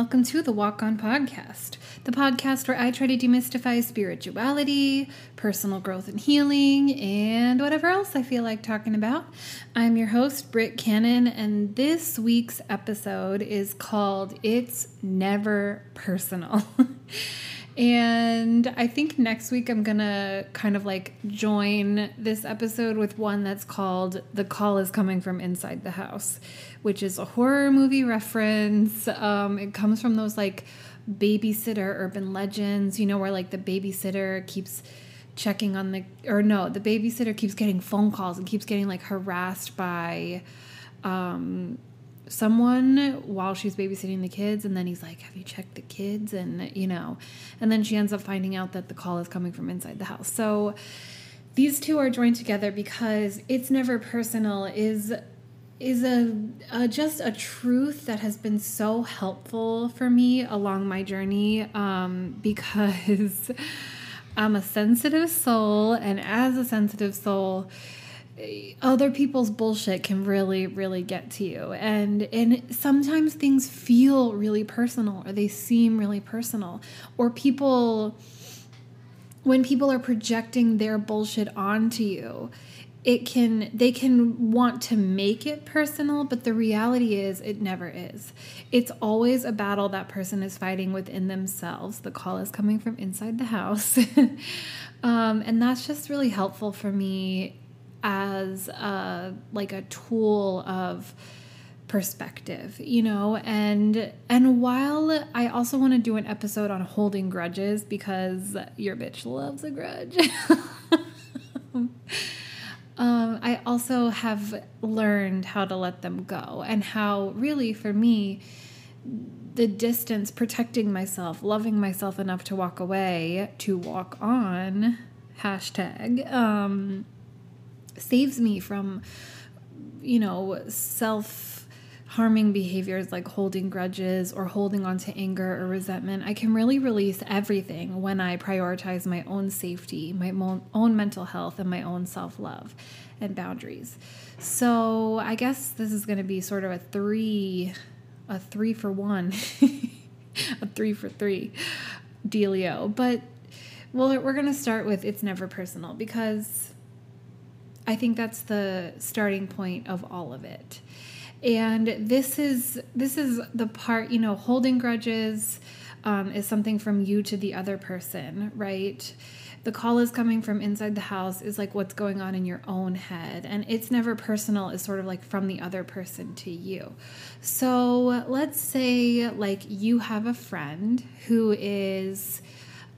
welcome to the Walk On Podcast, the podcast where I try to demystify spirituality, personal growth and healing, and whatever else I feel like talking about. I'm your host, Britt Cannon, and this week's episode is called It's Never Personal. And I think next week I'm gonna kind of like join this episode with one that's called The Call is Coming from Inside the House, which is a horror movie reference. Um, it comes from those like babysitter urban legends, you know, where like the babysitter keeps checking on the, or no, the babysitter keeps getting phone calls and keeps getting like harassed by, um, someone while she's babysitting the kids and then he's like have you checked the kids? And you know and then she ends up finding out that the call is coming from inside the house. So these two are joined together because it's never personal is is a, a just a truth that has been so helpful for me along my journey um, because I'm a sensitive soul and as a sensitive soul other people's bullshit can really really get to you. And and sometimes things feel really personal or they seem really personal or people when people are projecting their bullshit onto you it can they can want to make it personal but the reality is it never is. It's always a battle that person is fighting within themselves. The call is coming from inside the house. Um, and that's just really helpful for me as a, like a tool of perspective you know? And and while i also want to do an episode on holding grudges because your bitch loves a grudge. Um, i also have learned how to let them go and how really for me the distance protecting myself loving myself enough to walk away to walk on hashtag um saves me from, you know, self harming behaviors like holding grudges or holding on to anger or resentment. I can really release everything when I prioritize my own safety, my own mental health, and my own self love and boundaries. So I guess this is going to be sort of a three, a three for one, a three for three dealio. But well, we're going to start with it's never personal because I think that's the starting point of all of it. And this is this is the part, you know, holding grudges um, is something from you to the other person, right? The call is coming from inside the house is like what's going on in your own head. And it's never personal, is sort of like from the other person to you. So let's say like you have a friend who is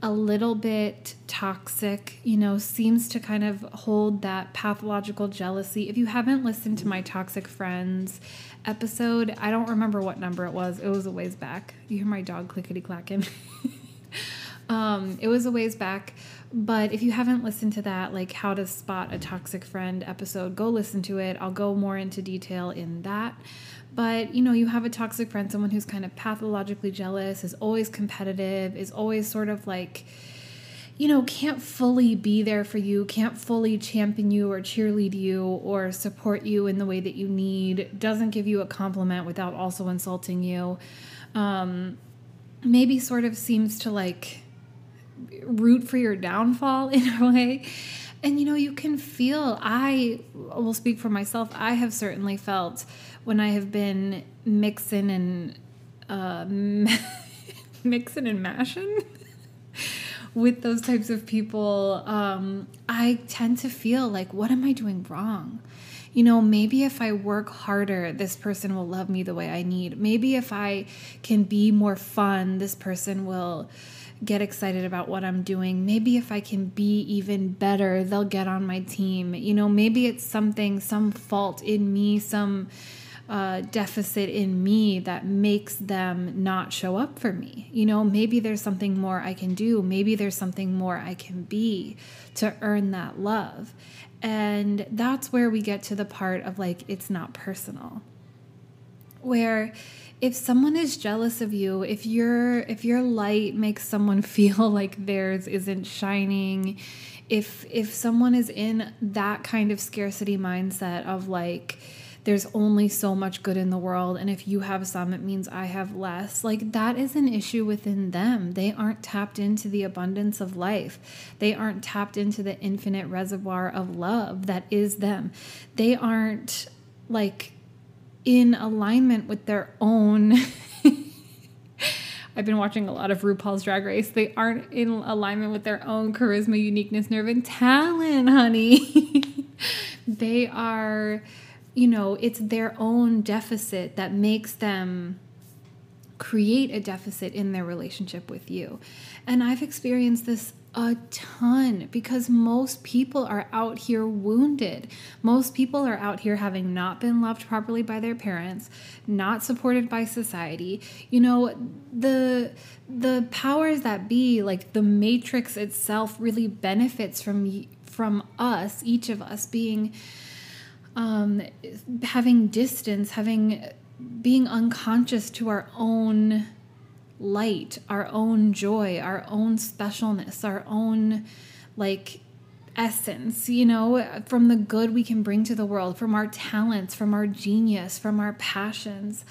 a little bit toxic, you know, seems to kind of hold that pathological jealousy. If you haven't listened to my Toxic Friends episode, I don't remember what number it was. It was a ways back. You hear my dog clickety clacking. um, it was a ways back. But if you haven't listened to that, like how to spot a toxic friend episode, go listen to it. I'll go more into detail in that. But you know, you have a toxic friend, someone who's kind of pathologically jealous, is always competitive, is always sort of like, you know, can't fully be there for you, can't fully champion you or cheerlead you or support you in the way that you need, doesn't give you a compliment without also insulting you. Um, maybe sort of seems to like root for your downfall in a way. And you know, you can feel, I will speak for myself, I have certainly felt when I have been mixing and uh, mixing and mashing with those types of people, um, I tend to feel like, what am I doing wrong? You know, maybe if I work harder, this person will love me the way I need. Maybe if I can be more fun, this person will get excited about what I'm doing. Maybe if I can be even better, they'll get on my team. You know, maybe it's something, some fault in me, some uh, deficit in me that makes them not show up for me. You know, maybe there's something more I can do. Maybe there's something more I can be to earn that love. And that's where we get to the part of like, it's not personal. Where if someone is jealous of you, if your if your light makes someone feel like theirs isn't shining, if if someone is in that kind of scarcity mindset of like there's only so much good in the world and if you have some it means I have less. Like that is an issue within them. They aren't tapped into the abundance of life. They aren't tapped into the infinite reservoir of love that is them. They aren't like in alignment with their own I've been watching a lot of RuPaul's Drag Race. They aren't in alignment with their own charisma, uniqueness, nerve, and talent, honey. they are, you know, it's their own deficit that makes them create a deficit in their relationship with you. And I've experienced this a ton because most people are out here wounded. Most people are out here having not been loved properly by their parents, not supported by society. You know, the the powers that be, like the matrix itself really benefits from from us, each of us being um having distance, having being unconscious to our own light, our own joy, our own specialness, our own like essence, you know, from the good we can bring to the world, from our talents, from our genius, from our passions.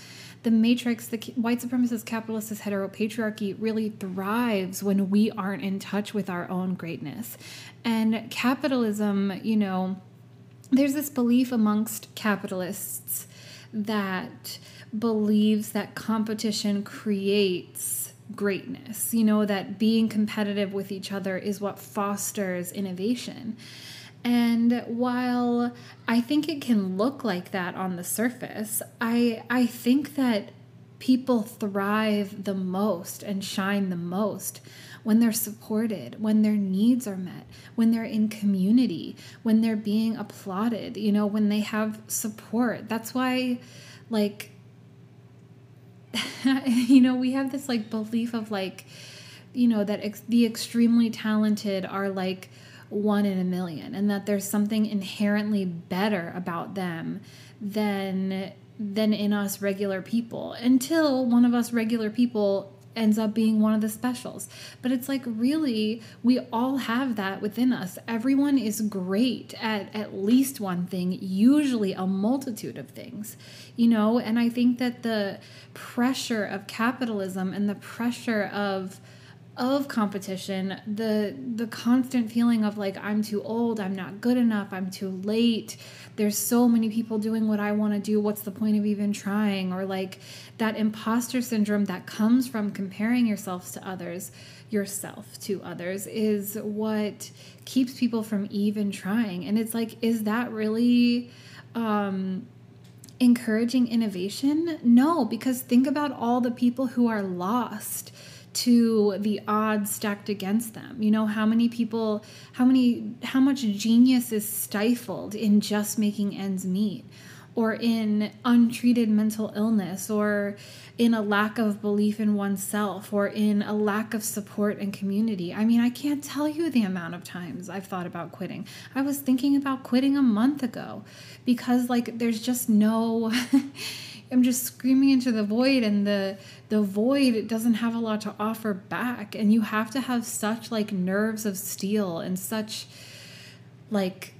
The matrix, the white supremacist capitalist heteropatriarchy really thrives when we aren't in touch with our own greatness. And capitalism, you know, there's this belief amongst capitalists that believes that competition creates greatness. You know, that being competitive with each other is what fosters innovation. And while I think it can look like that on the surface, I I think that people thrive the most and shine the most when they're supported, when their needs are met, when they're in community, when they're being applauded, you know, when they have support. That's why like you know, we have this like belief of like, you know, that ex- the extremely talented are like one in a million and that there's something inherently better about them than than in us regular people until one of us regular people ends up being one of the specials. But it's like really we all have that within us. Everyone is great at at least one thing, usually a multitude of things. You know, and I think that the pressure of capitalism and the pressure of of competition the the constant feeling of like i'm too old i'm not good enough i'm too late there's so many people doing what i want to do what's the point of even trying? Or like that imposter syndrome that comes from comparing yourself to others yourself to others is what keeps people from even trying. And it's like is that really um encouraging innovation? No because think about all the people who are lost to the odds stacked against them. You know, how many people, how many, how much genius is stifled in just making ends meet, or in untreated mental illness, or in a lack of belief in oneself, or in a lack of support and community. I mean, I can't tell you the amount of times I've thought about quitting. I was thinking about quitting a month ago because, like, there's just no. I'm just screaming into the void and the the void doesn't have a lot to offer back. And you have to have such like nerves of steel and such like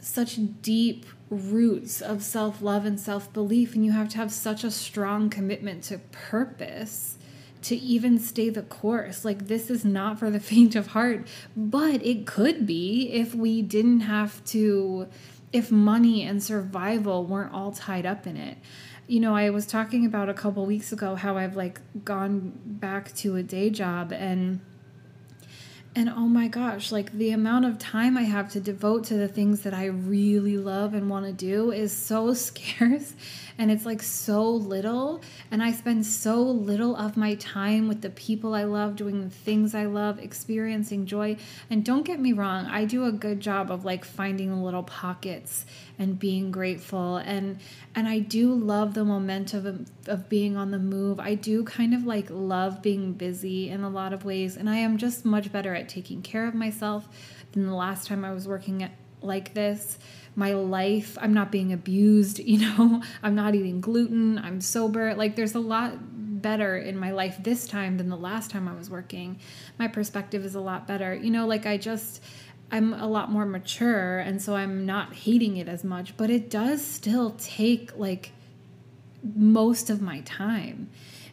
such deep roots of self-love and self-belief. And you have to have such a strong commitment to purpose to even stay the course. Like, this is not for the faint of heart, but it could be if we didn't have to if money and survival weren't all tied up in it. You know, I was talking about a couple weeks ago how I've like gone back to a day job and and oh my gosh, like the amount of time I have to devote to the things that I really love and want to do is so scarce and it's like so little. And i spend so little of my time with the people i love doing the things i love experiencing joy. And don't get me wrong i do a good job of like finding little pockets and being grateful. And and i do love the momentum of, of being on the move. I do kind of like love being busy in a lot of ways and i am just much better at taking care of myself than the last time i was working at, like this. My life i'm not being abused you know? I'm not eating gluten. I'm sober. Like there's a lot better in my life this time than the last time i was working. My perspective is a lot better. You know like i just I'm a lot more mature and so I'm not hating it as much, but it does still take like most of my time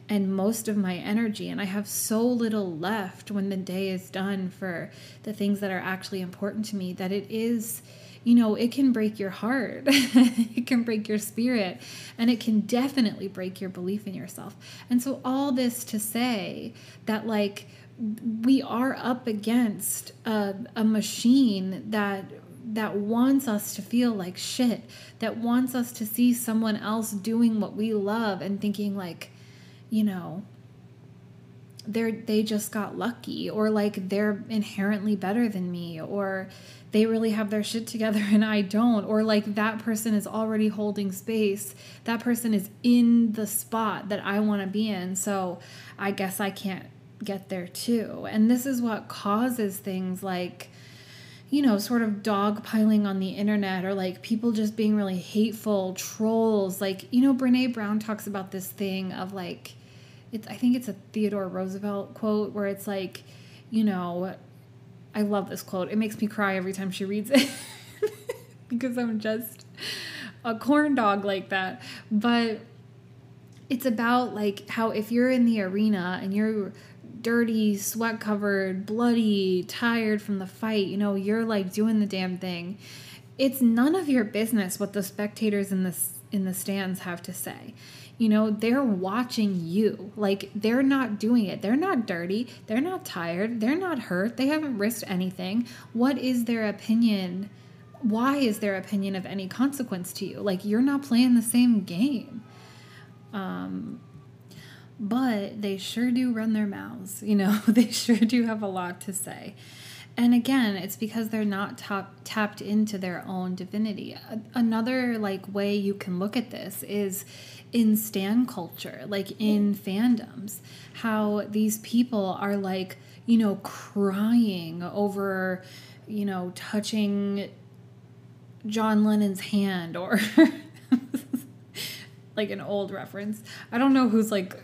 and most of my energy and I have so little left when the day is done for the things that are actually important to me that it is you know, it can break your heart, it can break your spirit, and it can definitely break your belief in yourself. And so, all this to say that, like, we are up against a, a machine that that wants us to feel like shit that wants us to see someone else doing what we love and thinking like you know they're they just got lucky or like they're inherently better than me or they really have their shit together and I don't or like that person is already holding space. That person is in the spot that I want to be in so I guess I can't get there too. And this is what causes things like, you know, sort of dogpiling on the internet or like people just being really hateful, trolls. Like, you know, Brene Brown talks about this thing of like, it's, I think it's a Theodore Roosevelt quote where it's like, you know, I love this quote. It makes me cry every time she reads it because I'm just a corn dog like that. But it's about like how if you're in the arena and you're dirty, sweat covered, bloody, tired from the fight, you know, you're like doing the damn thing. It's none of your business what the spectators in the in the stands have to say. You know, they're watching you. Like they're not doing it. They're not dirty. They're not tired. They're not hurt. They haven't risked anything. What is their opinion? Why is their opinion of any consequence to you? Like you're not playing the same game. Um but they sure do run their mouths. You know, they sure do have a lot to say. And again, it's because they're not top, tapped into their own divinity. Another like way you can look at this is in stan culture, like in fandoms, how these people are like, you know, crying over, you know, touching John Lennon's hand or like an old reference. I don't know who's like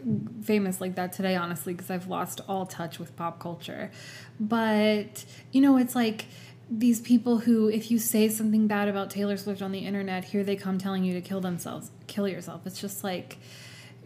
famous like that today, honestly, because I've lost all touch with pop culture. But, you know, it's like these people who, if you say something bad about Taylor Swift on the internet, here they come telling you to kill themselves, kill yourself. It's just like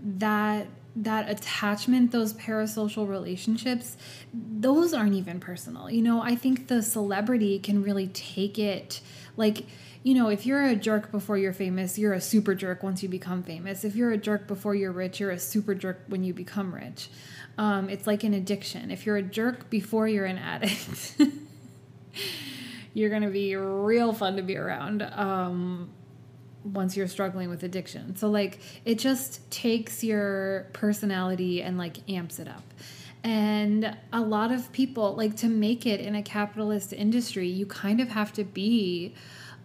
that that attachment those parasocial relationships those aren't even personal you know i think the celebrity can really take it like you know, if you're a jerk before you're famous, you're a super jerk once you become famous. If you're a jerk before you're rich, you're a super jerk when you become rich. Um, it's like an addiction. If you're a jerk before you're an addict, you're going to be real fun to be around um, once you're struggling with addiction. So, like, it just takes your personality and, like, amps it up. And a lot of people, like, to make it in a capitalist industry, you kind of have to be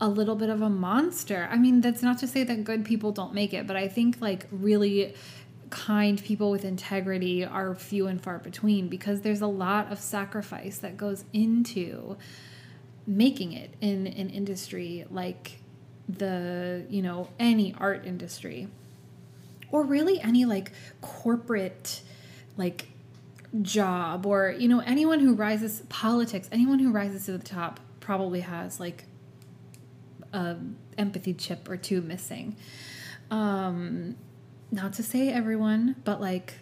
a little bit of a monster. I mean, that's not to say that good people don't make it, but I think like really kind people with integrity are few and far between because there's a lot of sacrifice that goes into making it in an industry like the, you know, any art industry or really any like corporate like job or you know anyone who rises politics anyone who rises to the top probably has like a empathy chip or two missing. Um, not to say everyone, but like,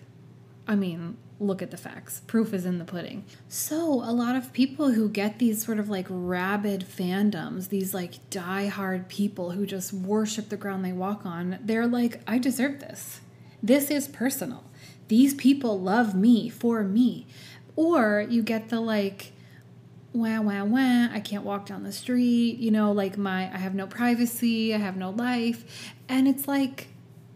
I mean, look at the facts. Proof is in the pudding. So, a lot of people who get these sort of like rabid fandoms, these like die-hard people who just worship the ground they walk on, they're like, I deserve this. This is personal. These people love me for me. Or you get the like, wah wah wah i can't walk down the street you know like my i have no privacy i have no life. And it's like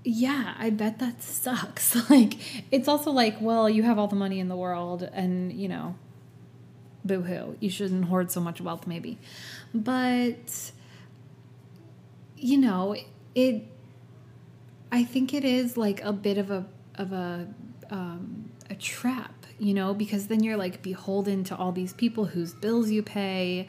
yeah i bet that sucks. Like it's also like well you have all the money in the world and you know boo-hoo you shouldn't hoard so much wealth maybe. But you know it i think it is like a bit of a of a um, a trap you know, because then you're like beholden to all these people whose bills you pay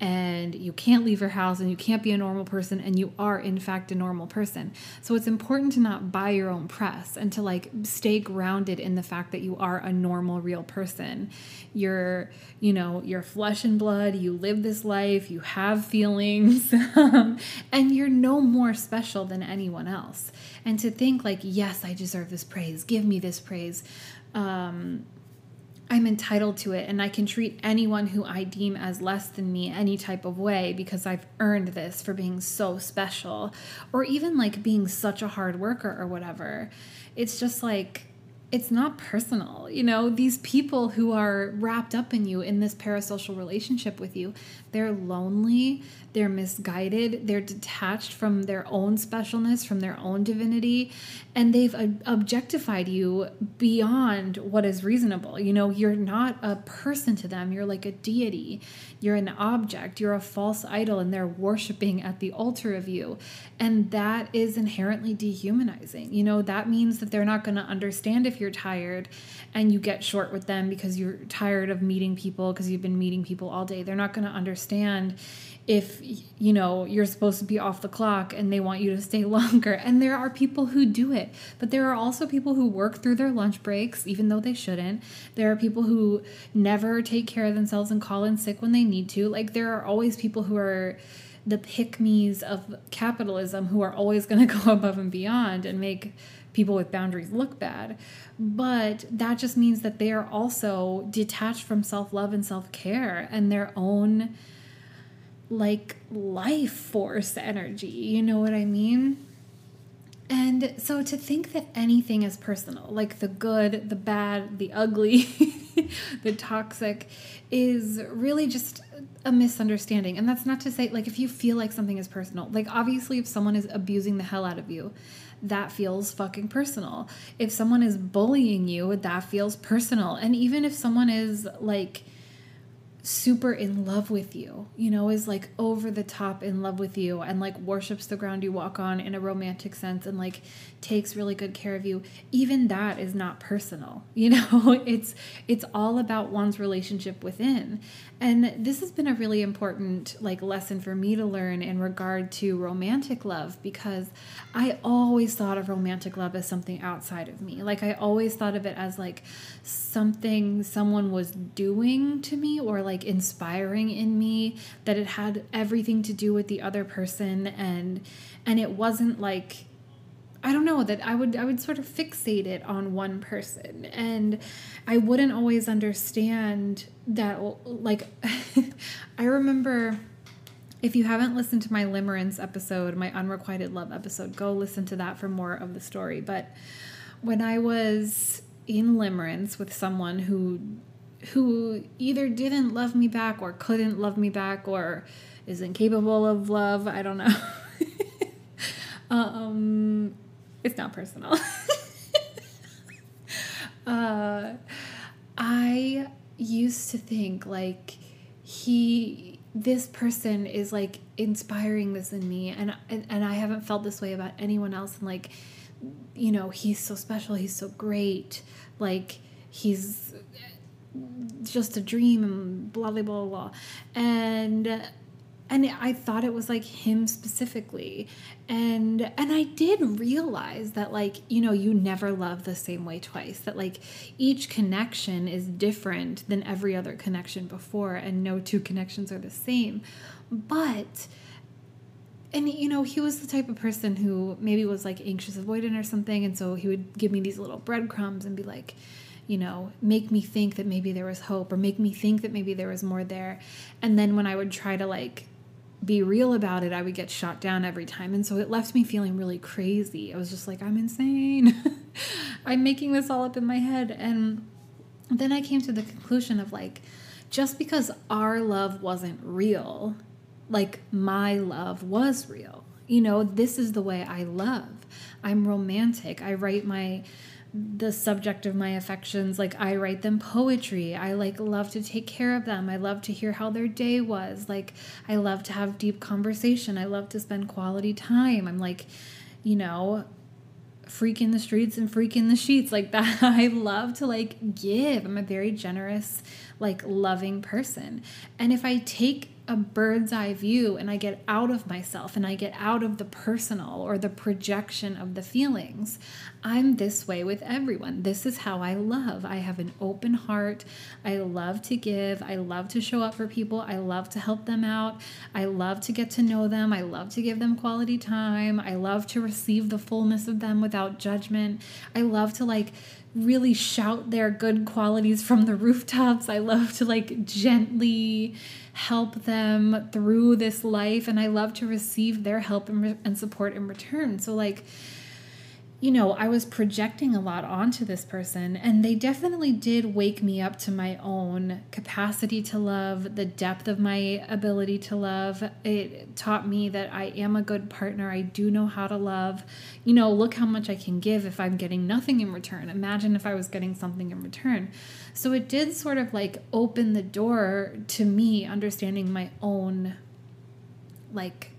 and you can't leave your house and you can't be a normal person and you are in fact a normal person. So it's important to not buy your own press and to like stay grounded in the fact that you are a normal real person. You're, you know, you're flesh and blood, you live this life, you have feelings, and you're no more special than anyone else. And to think like, yes, I deserve this praise. Give me this praise. Um, I'm entitled to it and I can treat anyone who I deem as less than me any type of way because I've earned this for being so special or even like being such a hard worker or whatever. It's just like it's not personal. You know, these people who are wrapped up in you in this parasocial relationship with you, they're lonely, they're misguided, they're detached from their own specialness, from their own divinity, and they've objectified you beyond what is reasonable. You know, you're not a person to them, you're like a deity, you're an object, you're a false idol, and they're worshiping at the altar of you. And that is inherently dehumanizing. You know, that means that they're not going to understand if you're tired and you get short with them because you're tired of meeting people because you've been meeting people all day. They're not going to understand if you know you're supposed to be off the clock and they want you to stay longer. And there are people who do it. But there are also people who work through their lunch breaks even though they shouldn't. There are people who never take care of themselves and call in sick when they need to. Like there are always people who are the pick me's of capitalism who are always going to go above and beyond and make people with boundaries look bad. But that just means that they are also detached from self love and self care and their own like life force energy. You know what I mean? And so to think that anything is personal, like the good, the bad, the ugly, the toxic, is really just a misunderstanding. And that's not to say, like, if you feel like something is personal, like, obviously, if someone is abusing the hell out of you, that feels fucking personal. If someone is bullying you, that feels personal. And even if someone is like, super in love with you, you know, is like over the top in love with you and like worships the ground you walk on in a romantic sense and like takes really good care of you, even that is not personal. You know, it's it's all about one's relationship within. And this has been a really important like lesson for me to learn in regard to romantic love because I always thought of romantic love as something outside of me. Like I always thought of it as like something someone was doing to me or like inspiring in me that it had everything to do with the other person and and it wasn't like I don't know that I would I would sort of fixate it on one person and I wouldn't always understand that like I remember if you haven't listened to my limerence episode, my unrequited love episode, go listen to that for more of the story. But when I was in limerence with someone who who either didn't love me back or couldn't love me back or is incapable of love, I don't know. um it's not personal. uh, I used to think like he this person is like inspiring this in me and, and and I haven't felt this way about anyone else and like you know he's so special he's so great like he's just a dream and blah blah blah blah and and I thought it was like him specifically. And and I did realize that like you know you never love the same way twice that like each connection is different than every other connection before and no two connections are the same. But and you know he was the type of person who maybe was like anxious avoidant or something and so he would give me these little breadcrumbs and be like you know, make me think that maybe there was hope or make me think that maybe there was more there. And then when I would try to like be real about it, I would get shot down every time. And so it left me feeling really crazy. I was just like, I'm insane. I'm making this all up in my head. And then I came to the conclusion of like, just because our love wasn't real, like my love was real. You know, this is the way I love. I'm romantic. I write my the subject of my affections. Like i write them poetry. I like love to take care of them. I love to hear how their day was. Like i love to have deep conversation. I love to spend quality time. I'm like you know freak in the streets and freak in the sheets. Like that i love to like give. I'm a very generous like loving person. And if I take a bird's eye view and I get out of myself and I get out of the personal or the projection of the feelings. I'm this way with everyone. This is how I love. I have an open heart. I love to give. I love to show up for people. I love to help them out. I love to get to know them. I love to give them quality time. I love to receive the fullness of them without judgment. I love to like really shout their good qualities from the rooftops. I love to like gently help them through this life and I love to receive their help and, re- and support in return. So like you know, I was projecting a lot onto this person, and they definitely did wake me up to my own capacity to love, the depth of my ability to love. It taught me that I am a good partner. I do know how to love. You know, look how much I can give if I'm getting nothing in return. Imagine if I was getting something in return. So it did sort of like open the door to me understanding my own, like,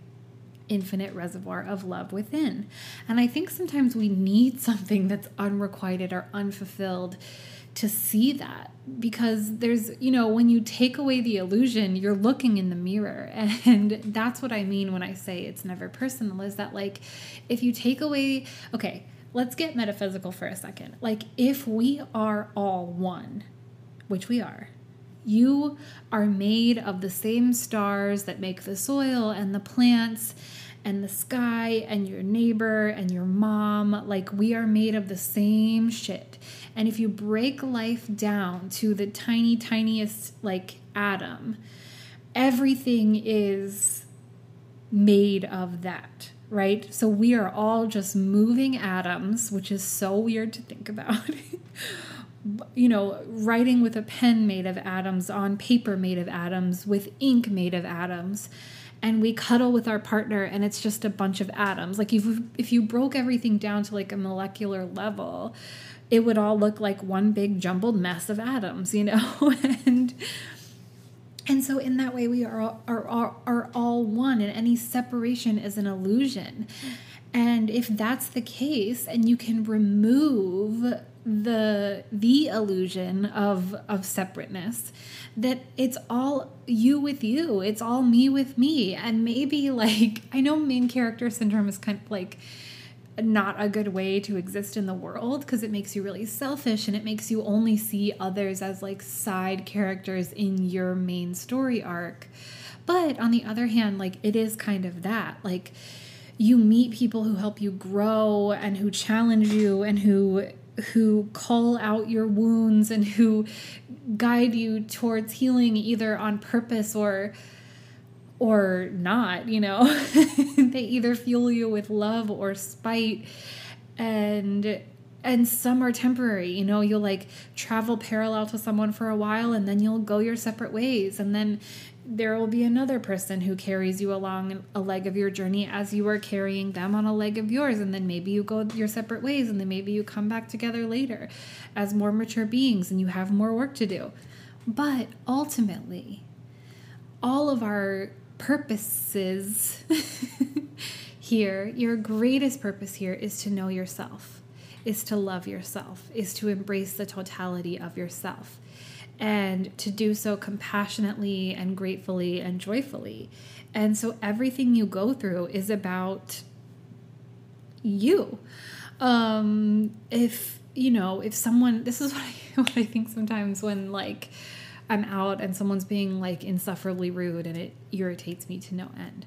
infinite reservoir of love within. And I think sometimes we need something that's unrequited or unfulfilled to see that. Because there's you know when you take away the illusion you're looking in the mirror. And that's what i mean when i say it's never personal is that like if you take away okay let's get metaphysical for a second. Like if we are all one which we are you are made of the same stars that make the soil and the plants and the sky and your neighbor and your mom. Like, we are made of the same shit. And if you break life down to the tiny, tiniest, like, atom, everything is made of that right? So we are all just moving atoms, which is so weird to think about. you know, writing with a pen made of atoms, on paper made of atoms, with ink made of atoms. And we cuddle with our partner, and it's just a bunch of atoms. Like if if you broke everything down to like a molecular level, it would all look like one big jumbled mess of atoms, you know. and and so in that way, we are all, are are, are all one, and any separation is an illusion. And if that's the case, and you can remove the the illusion of of separateness that it's all you with you it's all me with me. And maybe like i know main character syndrome is kind of like not a good way to exist in the world because it makes you really selfish and it makes you only see others as like side characters in your main story arc. But on the other hand like it is kind of that. Like you meet people who help you grow and who challenge you and who who call out your wounds and who guide you towards healing either on purpose or or not you know? They either fuel you with love or spite. And and some are temporary you know? You'll like travel parallel to someone for a while and then you'll go your separate ways. And then there will be another person who carries you along a leg of your journey as you are carrying them on a leg of yours. And then maybe you go your separate ways, and then maybe you come back together later as more mature beings and you have more work to do. But ultimately, all of our purposes here, your greatest purpose here is to know yourself, is to love yourself, is to embrace the totality of yourself and to do so compassionately and gratefully and joyfully. And so everything you go through is about you. Um, if you know, if someone, this is what I, what I think sometimes when like I'm out and someone's being like insufferably rude and it irritates me to no end.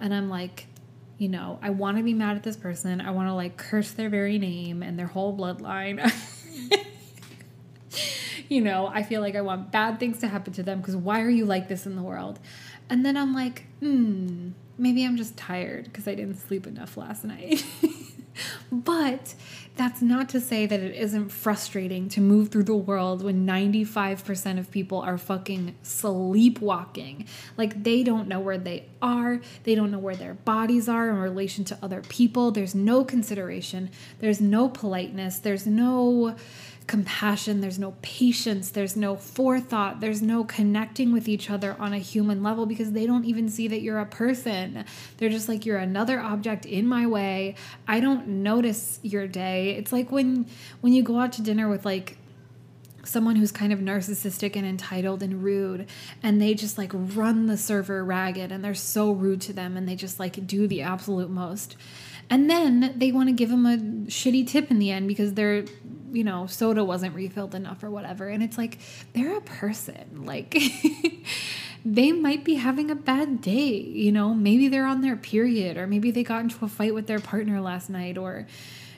And I'm like, you know, I want to be mad at this person. I want to like curse their very name and their whole bloodline. you know, I feel like I want bad things to happen to them because why are you like this in the world? And then I'm like, hmm, maybe I'm just tired because I didn't sleep enough last night. but that's not to say that it isn't frustrating to move through the world when 95% of people are fucking sleepwalking. Like they don't know where they are, they don't know where their bodies are in relation to other people. There's no consideration, there's no politeness, there's no compassion, there's no patience, there's no forethought, there's no connecting with each other on a human level because they don't even see that you're a person. They're just like, you're another object in my way. I don't notice your day. It's like when when you go out to dinner with like someone who's kind of narcissistic and entitled and rude and they just like run the server ragged and they're so rude to them and they just like do the absolute most and then they want to give them a shitty tip in the end because their you know soda wasn't refilled enough or whatever. And it's like they're a person. Like they might be having a bad day you know? Maybe they're on their period or maybe they got into a fight with their partner last night or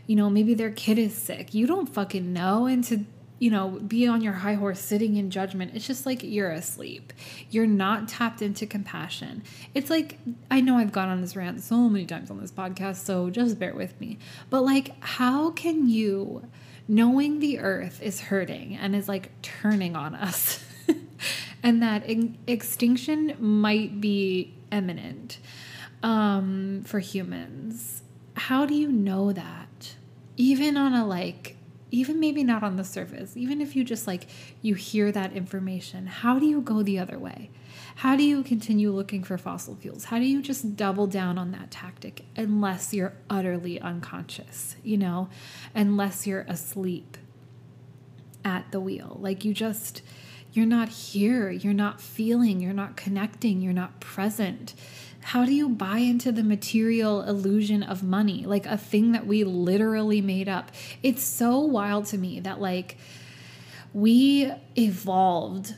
you know maybe their kid is sick. You don't fucking know. And to you know, be on your high horse sitting in judgment. It's just like you're asleep. You're not tapped into compassion. It's like, I know I've gone on this rant so many times on this podcast, so just bear with me. But like, how can you, knowing the earth is hurting and is like turning on us, and that extinction might be imminent um, for humans, how do you know that? Even on a like even maybe not on the surface, even if you just like you hear that information, how do you go the other way? How do you continue looking for fossil fuels? How do you just double down on that tactic unless you're utterly unconscious, you know, unless you're asleep at the wheel? Like you just, you're not here, you're not feeling, you're not connecting, you're not present how do you buy into the material illusion of money like a thing that we literally made up it's so wild to me that like we evolved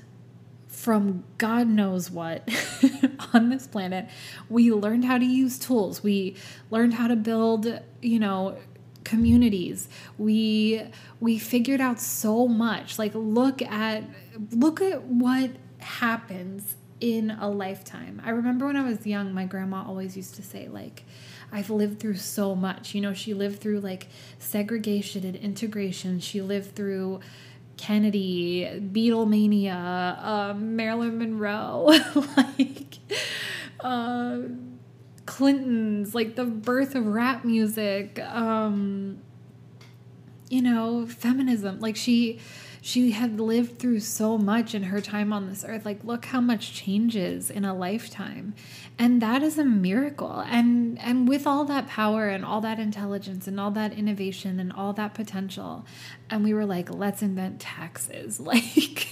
from God knows what on this planet. We learned how to use tools. We learned how to build, you know, communities. We we figured out so much. Like look at look at what happens in a lifetime. I remember when I was young, my grandma always used to say, like, I've lived through so much. You know, she lived through like segregation and integration. She lived through Kennedy, Beatlemania, uh, Marilyn Monroe, like uh, Clinton's, like the birth of rap music, um, you know, feminism. Like she she had lived through so much in her time on this earth. Like, look how much changes in a lifetime. And that is a miracle. And and with all that power and all that intelligence and all that innovation and all that potential, and we were like, let's invent taxes. Like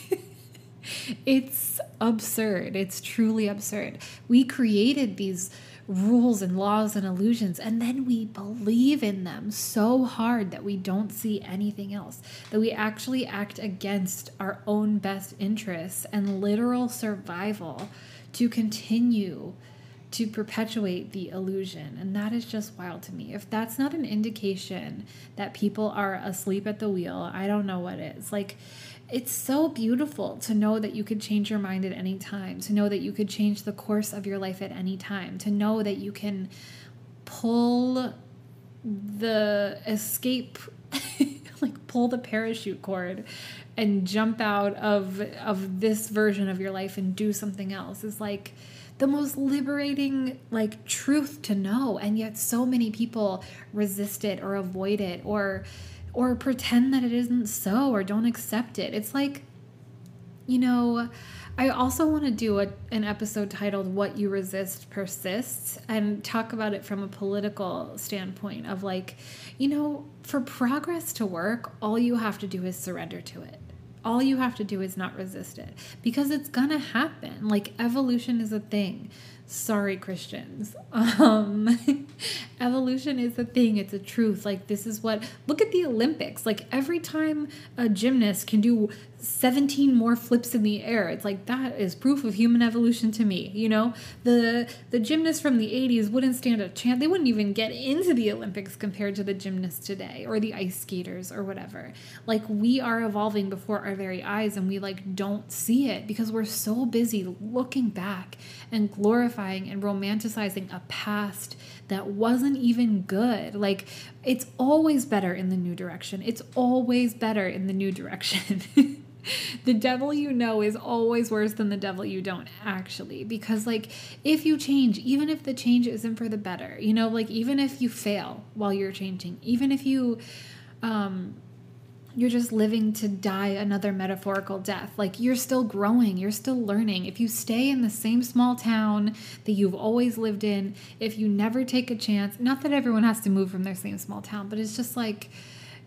it's absurd. It's truly absurd. We created these rules and laws and illusions, and then we believe in them so hard that we don't see anything else, that we actually act against our own best interests and literal survival to continue to perpetuate the illusion. And that is just wild to me. If that's not an indication that people are asleep at the wheel, I don't know what is. Like, it's so beautiful to know that you could change your mind at any time, to know that you could change the course of your life at any time, to know that you can pull the escape like pull the parachute cord and jump out of of this version of your life and do something else. Is like the most liberating like truth to know and yet so many people resist it or avoid it or or pretend that it isn't so or don't accept it. It's like, you know, I also want to do a, an episode titled What You Resist Persists and talk about it from a political standpoint of like, you know, for progress to work, all you have to do is surrender to it. All you have to do is not resist it because it's gonna happen. Like, evolution is a thing sorry christians. Um evolution is a thing. It's a truth. Like this is what look at the olympics. Like every time a gymnast can do 17 more flips in the air. It's like that is proof of human evolution to me you know? The the gymnasts from the 80s wouldn't stand a chance they wouldn't even get into the olympics compared to the gymnasts today or the ice skaters or whatever. Like we are evolving before our very eyes and we like don't see it because we're so busy looking back and glorifying and romanticizing a past that wasn't even good. Like it's always better in the new direction. It's always better in the new direction the devil you know is always worse than the devil you don't actually because like if you change even if the change isn't for the better you know like even if you fail while you're changing even if you um you're just living to die another metaphorical death. Like you're still growing, you're still learning. If you stay in the same small town that you've always lived in, if you never take a chance, not that everyone has to move from their same small town, but it's just like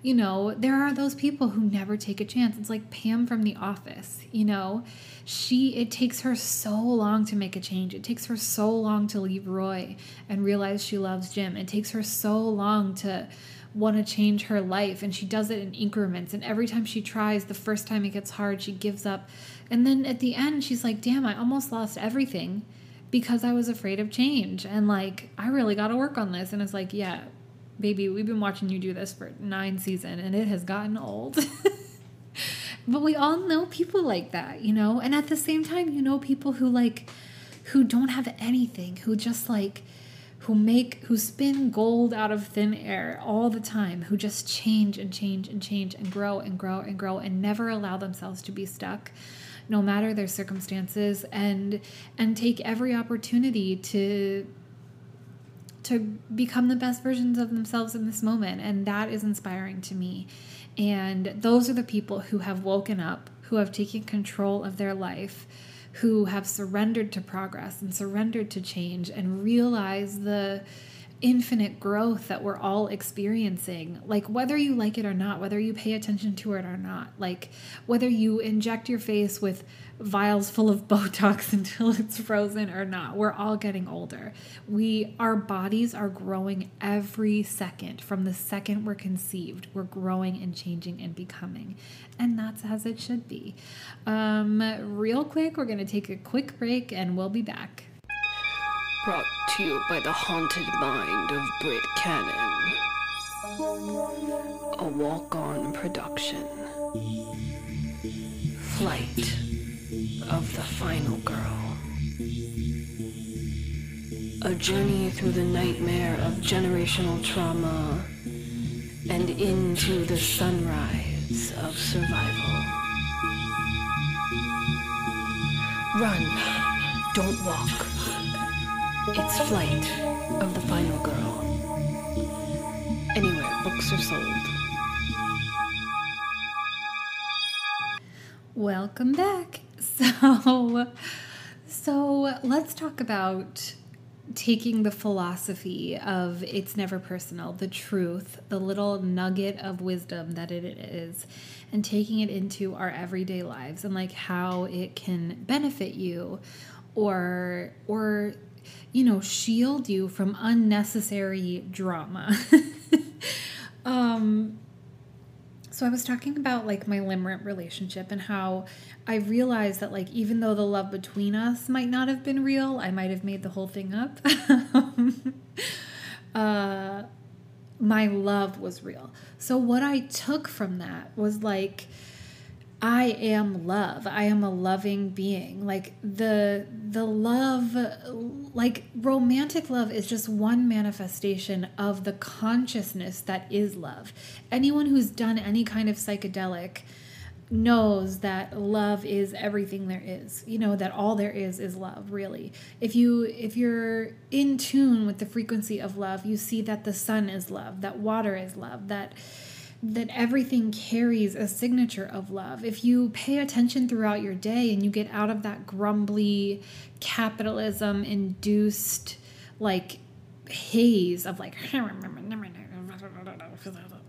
you know, there are those people who never take a chance. It's like Pam from The Office, you know, she, it takes her so long to make a change. It takes her so long to leave Roy and realize she loves Jim. It takes her so long to want to change her life and she does it in increments and every time she tries the first time it gets hard she gives up and then at the end she's like damn i almost lost everything because i was afraid of change and like i really got to work on this and it's like yeah baby we've been watching you do this for nine season and it has gotten old. But we all know people like that you know? And at the same time you know people who like who don't have anything who just like who make who spin gold out of thin air all the time who just change and change and change and grow and grow and grow and never allow themselves to be stuck no matter their circumstances and and take every opportunity to to become the best versions of themselves in this moment and that is inspiring to me and those are the people who have woken up who have taken control of their life who have surrendered to progress and surrendered to change and realize the infinite growth that we're all experiencing. Like, whether you like it or not, whether you pay attention to it or not, like, whether you inject your face with vials full of Botox until it's frozen or not, we're all getting older. We, our bodies are growing every second. From the second we're conceived, we're growing and changing and becoming. And that's as it should be. Um, real quick, we're to take a quick break and we'll be back. Brought to you by the haunted mind of Britt Cannon. A walk on production. Flight of the Final Girl. A journey through the nightmare of generational trauma and into the sunrise of survival. Run, don't walk. It's Flight of the Final Girl. Anywhere books are sold. Welcome back. So, so let's talk about taking the philosophy of it's never personal, the truth, the little nugget of wisdom that it is, and taking it into our everyday lives and like how it can benefit you or or you know, shield you from unnecessary drama. um, so I was talking about like my limerent relationship and how I realized that like even though the love between us might not have been real, I might have made the whole thing up. uh, my love was real. So what I took from that was like I am love. I am a loving being. Like the the love like romantic love is just one manifestation of the consciousness that is love. Anyone who's done any kind of psychedelic knows that love is everything there is. You know that all there is is love, really. If you if you're in tune with the frequency of love, you see that the sun is love, that water is love, that that everything carries a signature of love. If you pay attention throughout your day and you get out of that grumbly capitalism induced like haze of like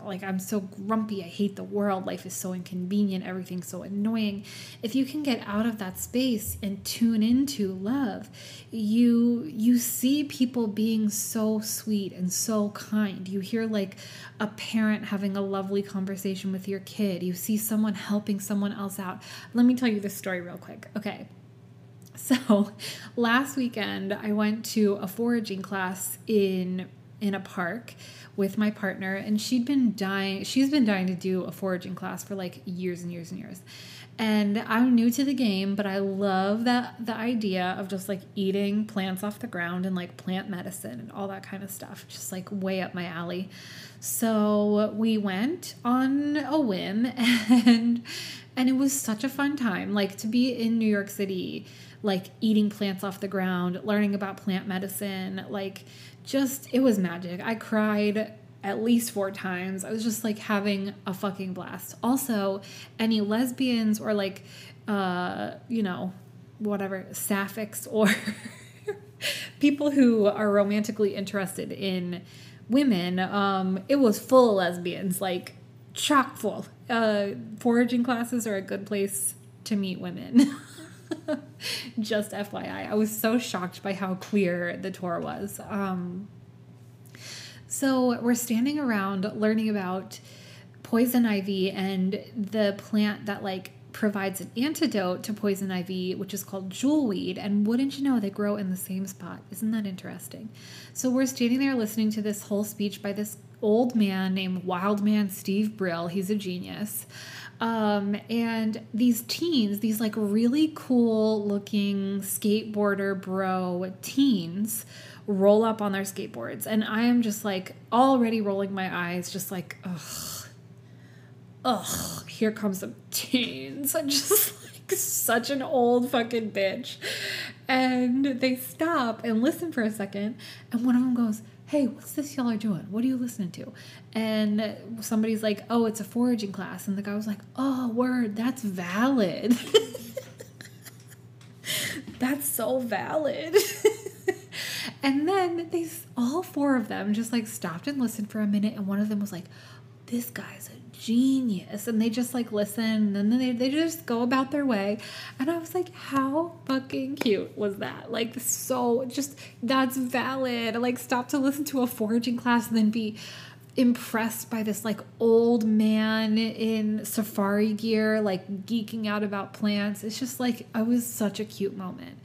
like I'm so grumpy, I hate the world, life is so inconvenient, everything's so annoying. If you can get out of that space and tune into love, you you see people being so sweet and so kind. You hear like a parent having a lovely conversation with your kid. You see someone helping someone else out. Let me tell you this story real quick. Okay. So, last weekend I went to a foraging class in in a park with my partner and she'd been dying she's been dying to do a foraging class for like years and years and years. And i'm new to the game but i love that the idea of just like eating plants off the ground and like plant medicine and all that kind of stuff just like way up my alley. So we went on a whim and and it was such a fun time. Like to be in new york city like eating plants off the ground learning about plant medicine like just it was magic. I cried at least four times. I was just like having a fucking blast. Also, any lesbians or like uh, you know, whatever, sapphics or people who are romantically interested in women, um, it was full of lesbians. Like chock full. Uh, foraging classes are a good place to meet women. Just FYI, I was so shocked by how clear the tour was. Um, so we're standing around learning about poison ivy and the plant that like provides an antidote to poison ivy, which is called jewelweed. And wouldn't you know, they grow in the same spot. Isn't that interesting? So we're standing there listening to this whole speech by this old man named Wildman Steve Brill. He's a genius. Um, and these teens, these like really cool looking skateboarder bro teens, roll up on their skateboards. And I am just like already rolling my eyes, just like, ugh, ugh, here comes some teens. I'm just like such an old fucking bitch. And they stop and listen for a second. And one of them goes, hey, what's this y'all are doing? What are you listening to? And somebody's like, oh, it's a foraging class. And the guy was like, oh, word, that's valid. that's so valid. and then they, all four of them just like stopped and listened for a minute. And one of them was like, this guy's a genius. And they just like listen and then they, they just go about their way. And i was like how fucking cute was that? Like so just that's valid. Like stop to listen to a foraging class and then be impressed by this like old man in safari gear like geeking out about plants. It's just like i was such a cute moment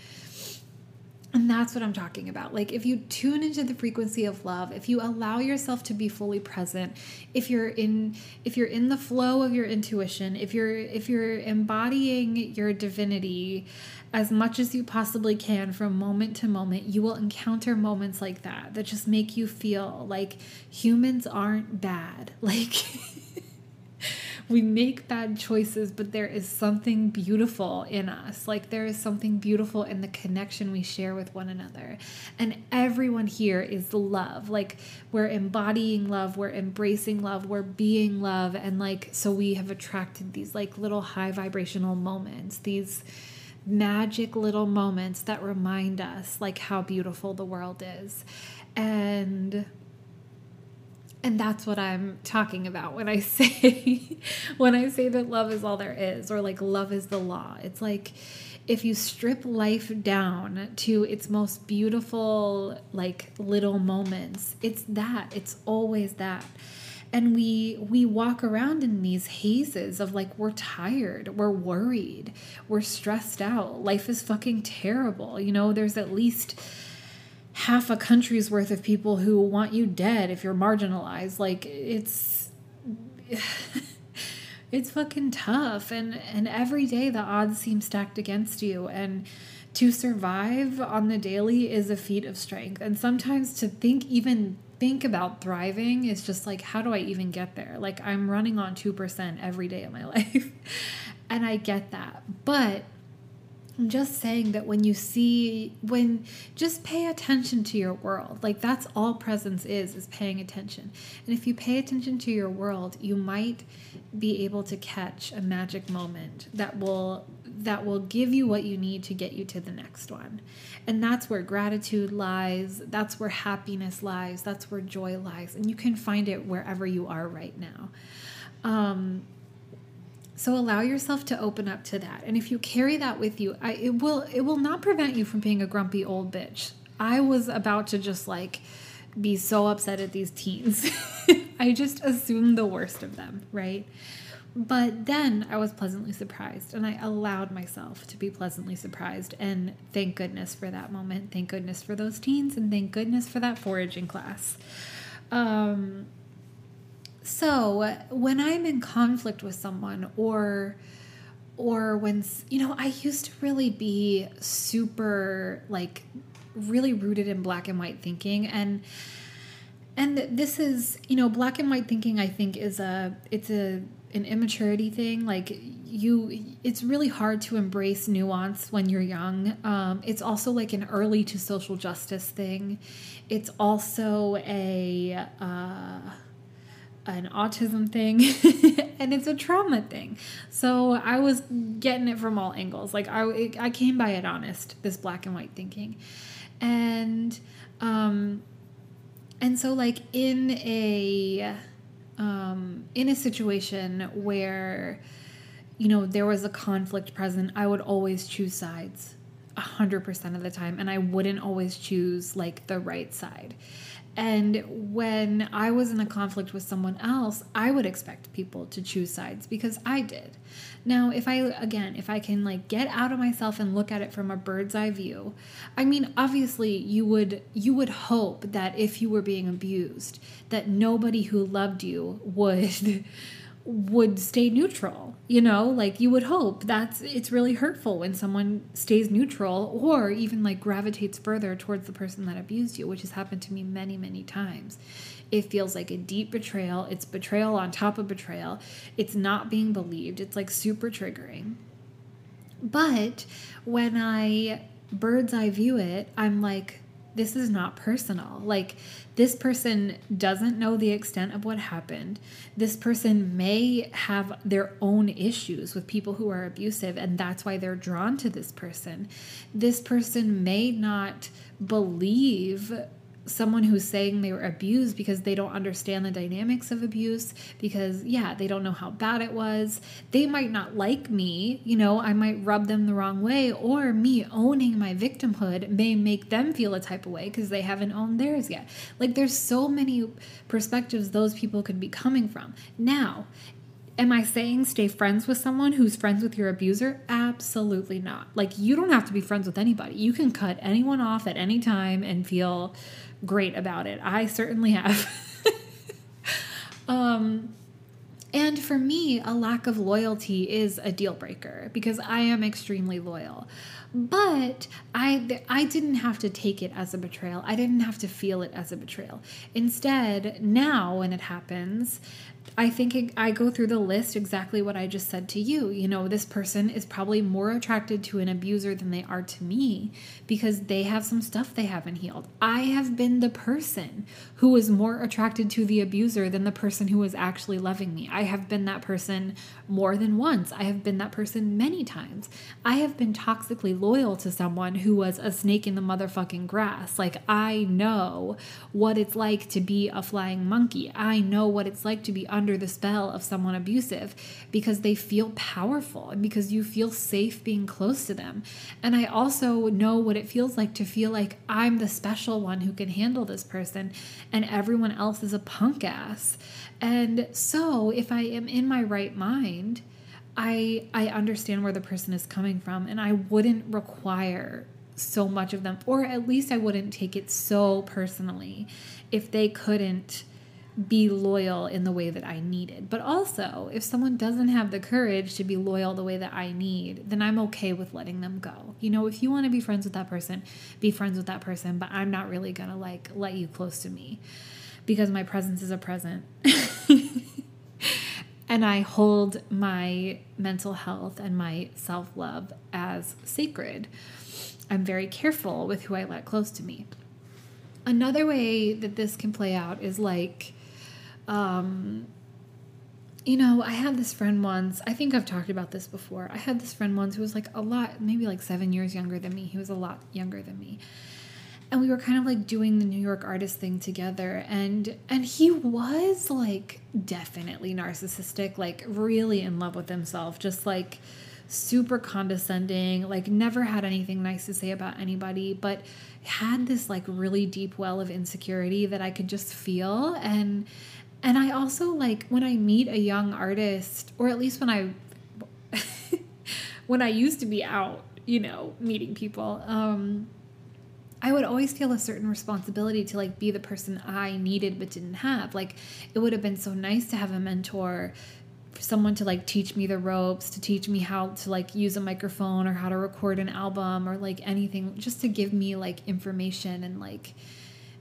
and that's what I'm talking about. Like if you tune into the frequency of love, if you allow yourself to be fully present, if you're in if you're in the flow of your intuition, if you're if you're embodying your divinity as much as you possibly can from moment to moment, you will encounter moments like that that just make you feel like humans aren't bad. Like we make bad choices, but there is something beautiful in us. Like there is something beautiful in the connection we share with one another. And everyone here is love. Like we're embodying love, we're embracing love, we're being love. And like, so we have attracted these like little high vibrational moments, these magic little moments that remind us like how beautiful the world is. And and that's what i'm talking about when i say when i say that love is all there is or like love is the law. It's like if you strip life down to its most beautiful like little moments it's that. It's always that. And we we walk around in these hazes of like we're tired we're worried we're stressed out life is fucking terrible you know? There's at least half a country's worth of people who want you dead if you're marginalized. Like it's it's fucking tough. And and every day the odds seem stacked against you. And to survive on the daily is a feat of strength. And sometimes to think even think about thriving is just like how do i even get there? Like i'm running on 2% every day of my life. And i get that. But I'm just saying that when you see, when just pay attention to your world. Like that's all presence is, is paying attention. And if you pay attention to your world, you might be able to catch a magic moment that will that will give you what you need to get you to the next one. And that's where gratitude lies, that's where happiness lies, that's where joy lies. And you can find it wherever you are right now. Um, so allow yourself to open up to that. And if you carry that with you, I, it will it will not prevent you from being a grumpy old bitch. I was about to just like be so upset at these teens. I just assumed the worst of them, right? But then I was pleasantly surprised and I allowed myself to be pleasantly surprised. And thank goodness for that moment. Thank goodness for those teens and thank goodness for that foraging class. Um, so when I'm in conflict with someone or or when you know I used to really be super like really rooted in black and white thinking and and this is you know black and white thinking I think is a it's a an immaturity thing. Like you it's really hard to embrace nuance when you're young. Um, it's also like an early to social justice thing. It's also a uh, an autism thing and it's a trauma thing. So I was getting it from all angles. Like I I came by it honest, this black and white thinking. And um and so like in a um, in a situation where, you know, there was a conflict present, I would always choose sides a hundred percent of the time, and I wouldn't always choose like the right side. And when I was in a conflict with someone else, I would expect people to choose sides because I did. Now, if I, again, if I can like get out of myself and look at it from a bird's eye view, I mean, obviously you would, you would hope that if you were being abused, that nobody who loved you would would stay neutral you know? Like you would hope that's it's really hurtful when someone stays neutral or even like gravitates further towards the person that abused you which has happened to me many many times. It feels like a deep betrayal. It's betrayal on top of betrayal. It's not being believed. It's like super triggering. But when i bird's eye view it i'm like this is not personal. Like, this person doesn't know the extent of what happened. This person may have their own issues with people who are abusive, and that's why they're drawn to this person. This person may not believe someone who's saying they were abused because they don't understand the dynamics of abuse because yeah they don't know how bad it was they might not like me you know i might rub them the wrong way or me owning my victimhood may make them feel a type of way because they haven't owned theirs yet like there's so many perspectives those people could be coming from now Am I saying stay friends with someone who's friends with your abuser? Absolutely not. Like, you don't have to be friends with anybody. You can cut anyone off at any time and feel great about it. I certainly have. um, and for me, a lack of loyalty is a deal breaker because I am extremely loyal. But I I didn't have to take it as a betrayal. I didn't have to feel it as a betrayal. Instead, now when it happens, I think it, I go through the list exactly what I just said to you. You know, this person is probably more attracted to an abuser than they are to me because they have some stuff they haven't healed. I have been the person who was more attracted to the abuser than the person who was actually loving me. I have been that person more than once. I have been that person many times. I have been toxically loyal to someone who was a snake in the motherfucking grass. Like, I know what it's like to be a flying monkey. I know what it's like to be under the spell of someone abusive because they feel powerful and because you feel safe being close to them. And I also know what it feels like to feel like I'm the special one who can handle this person and everyone else is a punk ass. And so, if I am in my right mind, I I understand where the person is coming from and I wouldn't require so much of them or at least I wouldn't take it so personally if they couldn't be loyal in the way that I needed. But also, if someone doesn't have the courage to be loyal the way that I need, then I'm okay with letting them go. You know, if you want to be friends with that person, be friends with that person, but I'm not really going to like let you close to me because my presence is a present. and I hold my mental health and my self love as sacred. I'm very careful with who I let close to me. Another way that this can play out is like um, you know, I had this friend once. I think I've talked about this before. I had this friend once who was like a lot, maybe like seven years younger than me. He was a lot younger than me. And we were kind of like doing the New York artist thing together. And and he was like definitely narcissistic, like really in love with himself, just like super condescending, like never had anything nice to say about anybody, but had this like really deep well of insecurity that I could just feel. And and I also like when I meet a young artist, or at least when I when I used to be out, you know, meeting people, um, I would always feel a certain responsibility to like be the person I needed but didn't have. Like it would have been so nice to have a mentor, someone to like teach me the ropes, to teach me how to like use a microphone or how to record an album or like anything, just to give me like information and like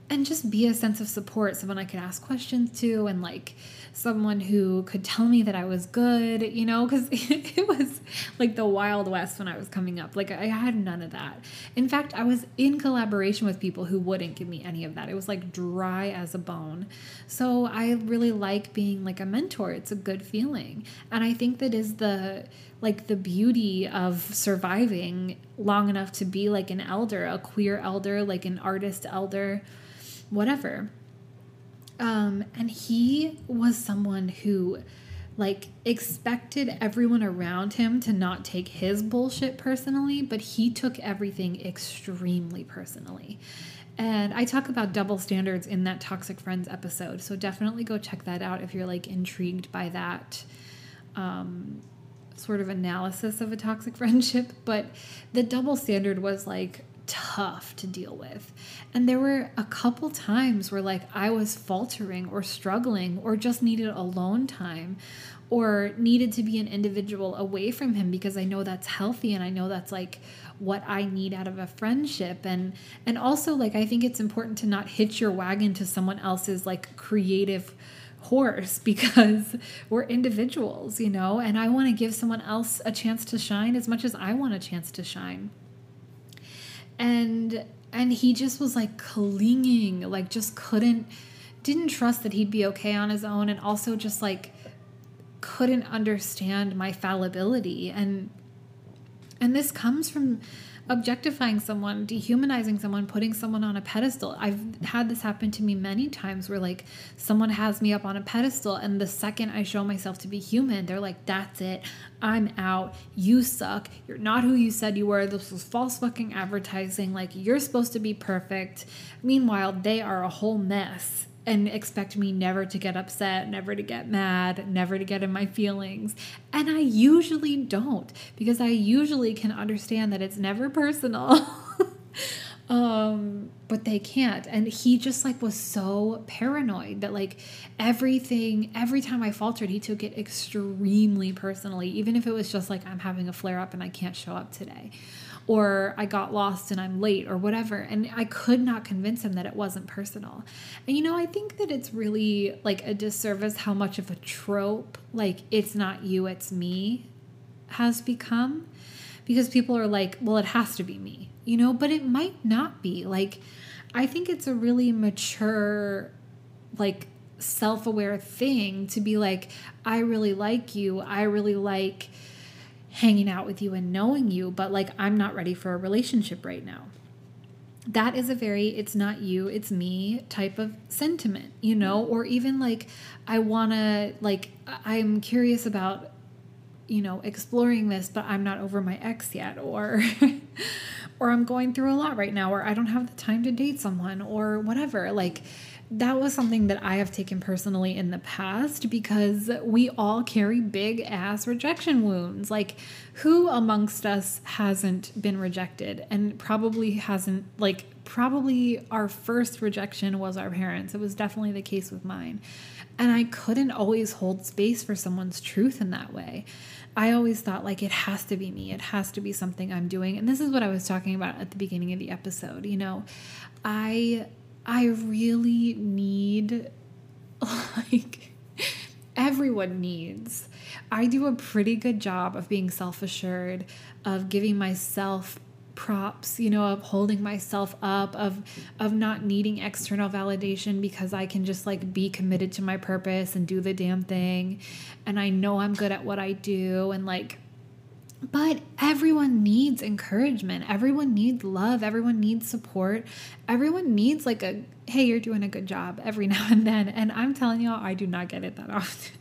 and just be a sense of support, someone I could ask questions to, and like someone who could tell me that I was good, you know, because it was like the Wild West when I was coming up. Like I had none of that. In fact, I was in collaboration with people who wouldn't give me any of that. It was like dry as a bone. So I really like being like a mentor. It's a good feeling. And I think that is the like the beauty of surviving long enough to be like an elder, a queer elder, like an artist elder whatever. Um, and he was someone who like expected everyone around him to not take his bullshit personally, but he took everything extremely personally. And I talk about double standards in that Toxic Friends episode. So definitely go check that out if you're like intrigued by that um, sort of analysis of a toxic friendship. But the double standard was like tough to deal with. And there were a couple times where like I was faltering or struggling or just needed alone time or needed to be an individual away from him because I know that's healthy and I know that's like what I need out of a friendship and and also like I think it's important to not hitch your wagon to someone else's like creative horse because we're individuals, you know, and I want to give someone else a chance to shine as much as I want a chance to shine. And and he just was like clinging, like just couldn't didn't trust that he'd be okay on his own and also just like couldn't understand my fallibility. And and this comes from objectifying someone, dehumanizing someone, putting someone on a pedestal. I've had this happen to me many times where like someone has me up on a pedestal and the second I show myself to be human, they're like, "That's it. I'm out. You suck. You're not who you said you were. This was false fucking advertising. Like you're supposed to be perfect." Meanwhile, they are a whole mess and expect me never to get upset, never to get mad, never to get in my feelings. And I usually don't because I usually can understand that it's never personal. um but they can't and he just like was so paranoid that like everything every time i faltered he took it extremely personally even if it was just like i'm having a flare up and i can't show up today or I got lost and I'm late or whatever. And I could not convince him that it wasn't personal. And you know, I think that it's really like a disservice how much of a trope, like it's not you, it's me, has become. Because people are like, well, it has to be me, you know, but it might not be. Like, I think it's a really mature, like, self aware thing to be like, I really like you. I really like hanging out with you and knowing you, but like I'm not ready for a relationship right now. That is a very it's not you, it's me type of sentiment, you know, mm-hmm. or even like I want to like I'm curious about you know, exploring this, but I'm not over my ex yet or or I'm going through a lot right now or I don't have the time to date someone or whatever. Like that was something that I have taken personally in the past because we all carry big ass rejection wounds. Like, who amongst us hasn't been rejected and probably hasn't, like, probably our first rejection was our parents. It was definitely the case with mine. And I couldn't always hold space for someone's truth in that way. I always thought, like, it has to be me, it has to be something I'm doing. And this is what I was talking about at the beginning of the episode. You know, I I really need, like, everyone needs. I do a pretty good job of being self assured, of giving myself props you know of holding myself up of of not needing external validation because i can just like be committed to my purpose and do the damn thing and i know i'm good at what i do and like but everyone needs encouragement. Everyone needs love. Everyone needs support. Everyone needs like a hey, you're doing a good job every now and then. And I'm telling y'all, I do not get it that often.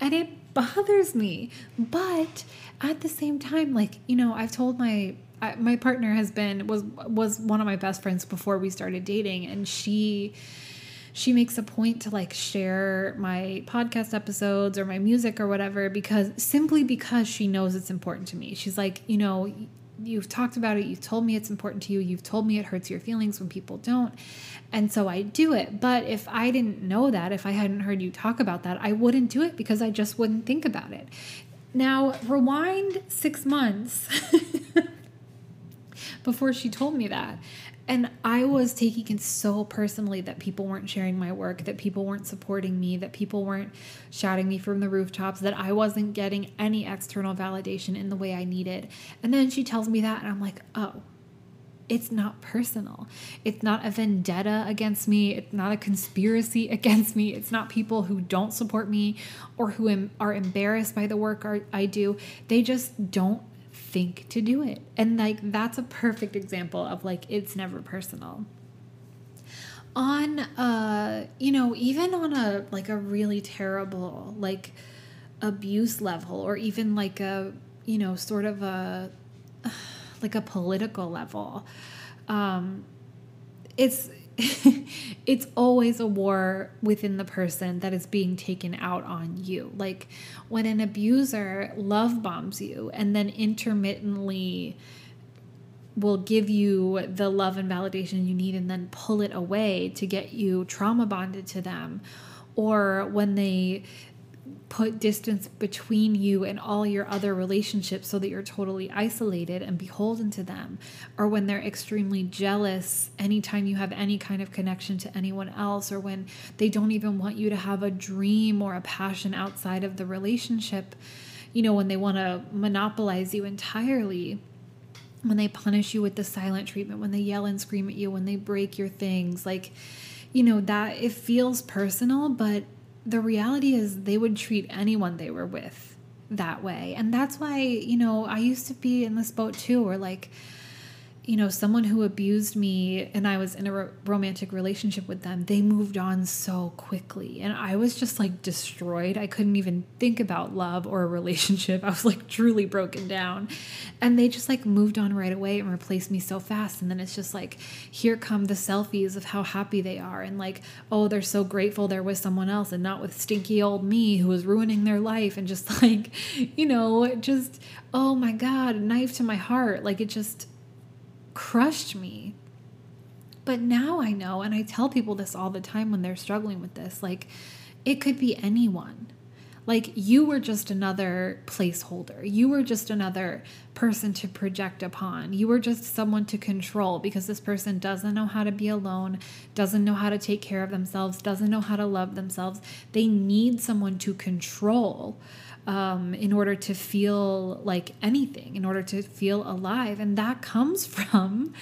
and it bothers me. But at the same time, like, you know, I've told my I, my partner has been was was one of my best friends before we started dating and she she makes a point to like share my podcast episodes or my music or whatever because simply because she knows it's important to me. She's like, you know, you've talked about it, you've told me it's important to you, you've told me it hurts your feelings when people don't. And so I do it. But if I didn't know that, if I hadn't heard you talk about that, I wouldn't do it because I just wouldn't think about it. Now, rewind six months before she told me that. And I was taking it so personally that people weren't sharing my work, that people weren't supporting me, that people weren't shouting me from the rooftops, that I wasn't getting any external validation in the way I needed. And then she tells me that, and I'm like, oh, it's not personal. It's not a vendetta against me. It's not a conspiracy against me. It's not people who don't support me or who am, are embarrassed by the work I do. They just don't think to do it. And like that's a perfect example of like it's never personal. on uh you know even on a like a really terrible like abuse level or even like a you know sort of a like a political level um it's it's always a war within the person that is being taken out on you. Like when an abuser love bombs you and then intermittently will give you the love and validation you need and then pull it away to get you trauma bonded to them or when they put distance between you and all your other relationships so that you're totally isolated and beholden to them. Or when they're extremely jealous anytime you have any kind of connection to anyone else or when they don't even want you to have a dream or a passion outside of the relationship you know when they want to monopolize you entirely when they punish you with the silent treatment, when they yell and scream at you, when they break your things, like, you know, that it feels personal, but the reality is they would treat anyone they were with that way. And that's why, you know, I used to be in this boat too, where like, you know, someone who abused me and I was in a ro- romantic relationship with them, they moved on so quickly. And I was just like destroyed. I couldn't even think about love or a relationship. I was like truly broken down. And they just like moved on right away and replaced me so fast. And then it's just like, here come the selfies of how happy they are. And like, oh, they're so grateful they're with someone else and not with stinky old me who was ruining their life. And just like, you know, just, oh my God, knife to my heart. Like it just, crushed me. But now I know, and I tell people this all the time when they're struggling with this like, it could be anyone. Like, you were just another placeholder. You were just another person to project upon. You were just someone to control because this person doesn't know how to be alone, doesn't know how to take care of themselves, doesn't know how to love themselves. They need someone to control um, in order to feel like anything, in order to feel alive. And that comes from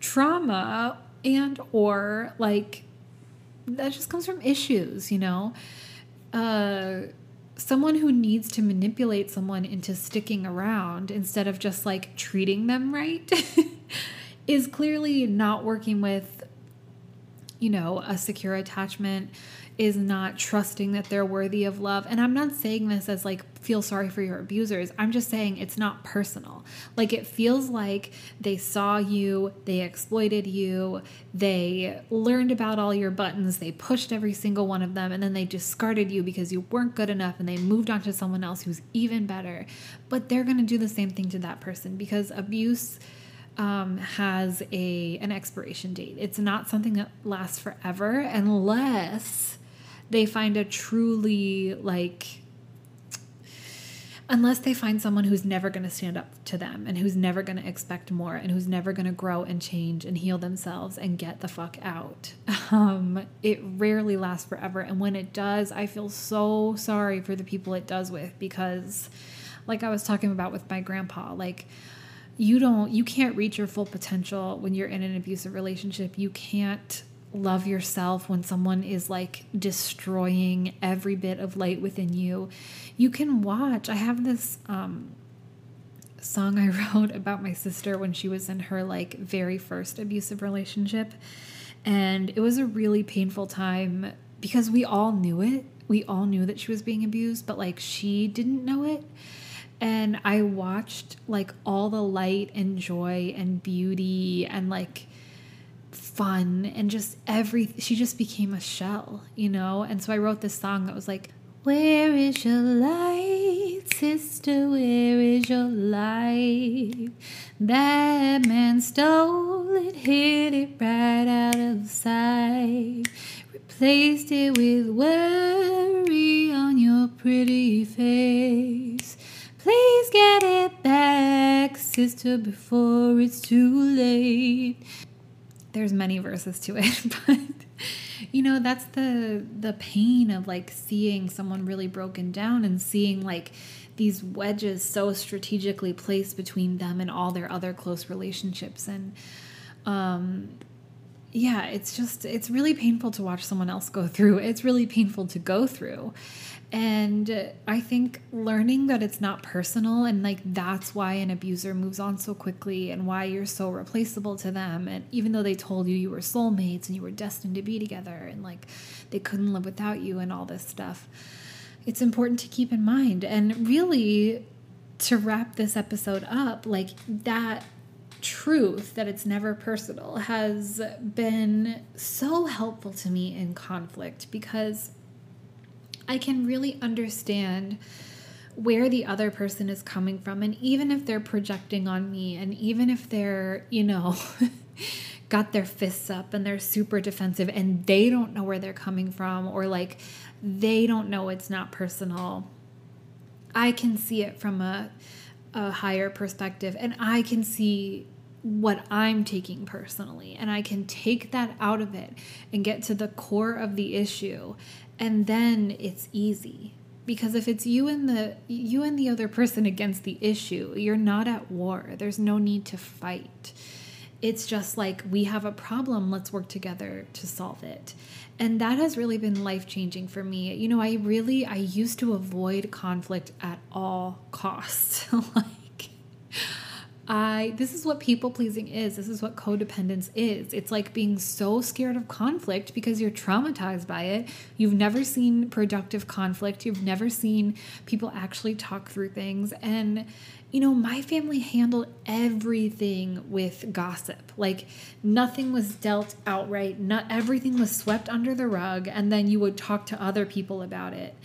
trauma and or like that just comes from issues, you know? Uh, someone who needs to manipulate someone into sticking around instead of just like treating them right is clearly not working with you know a secure attachment is not trusting that they're worthy of love. And I'm not saying this as like feel sorry for your abusers. I'm just saying it's not personal. Like it feels like they saw you, they exploited you, they learned about all your buttons, they pushed every single one of them, and then they discarded you because you weren't good enough and they moved on to someone else who's even better. But they're going to do the same thing to that person because abuse um, has a an expiration date. It's not something that lasts forever unless they find a truly like unless they find someone who's never going to stand up to them and who's never going to expect more and who's never going to grow and change and heal themselves and get the fuck out. Um, it rarely lasts forever. And when it does, I feel so sorry for the people it does with because, like I was talking about with my grandpa, like, you don't, you can't reach your full potential when you're in an abusive relationship. You can't love yourself when someone is like destroying every bit of light within you you can watch i have this um song i wrote about my sister when she was in her like very first abusive relationship. And it was a really painful time because we all knew it. We all knew that she was being abused but like she didn't know it. And i watched like all the light and joy and beauty and like fun and just every she just became a shell, you know? And so I wrote this song that was like, Where is your light, sister? Where is your light? That man stole it, hid it right out of sight. Replaced it with worry on your pretty face. Please get it back, sister, before it's too late there's many verses to it but you know that's the the pain of like seeing someone really broken down and seeing like these wedges so strategically placed between them and all their other close relationships. And um yeah it's just it's really painful to watch someone else go through. It's really painful to go through And I think learning that it's not personal and like that's why an abuser moves on so quickly and why you're so replaceable to them. And even though they told you you were soulmates and you were destined to be together and like they couldn't live without you and all this stuff, it's important to keep in mind. And really, to wrap this episode up, like that truth that it's never personal has been so helpful to me in conflict because I can really understand where the other person is coming from. And even if they're projecting on me, and even if they're, you know, got their fists up and they're super defensive and they don't know where they're coming from, or like they don't know it's not personal, I can see it from a, a higher perspective and I can see what I'm taking personally. And I can take that out of it and get to the core of the issue and then it's easy. Because if it's you and the you and the other person against the issue you're not at war. There's no need to fight. It's just like we have a problem let's work together to solve it. And that has really been life changing for me. You know i really i used to avoid conflict at all costs. Like I this is what people pleasing is. This is what codependence is. It's like being so scared of conflict because you're traumatized by it. You've never seen productive conflict. You've never seen people actually talk through things and you know, my family handled everything with gossip. Like nothing was dealt outright. Not everything was swept under the rug and then you would talk to other people about it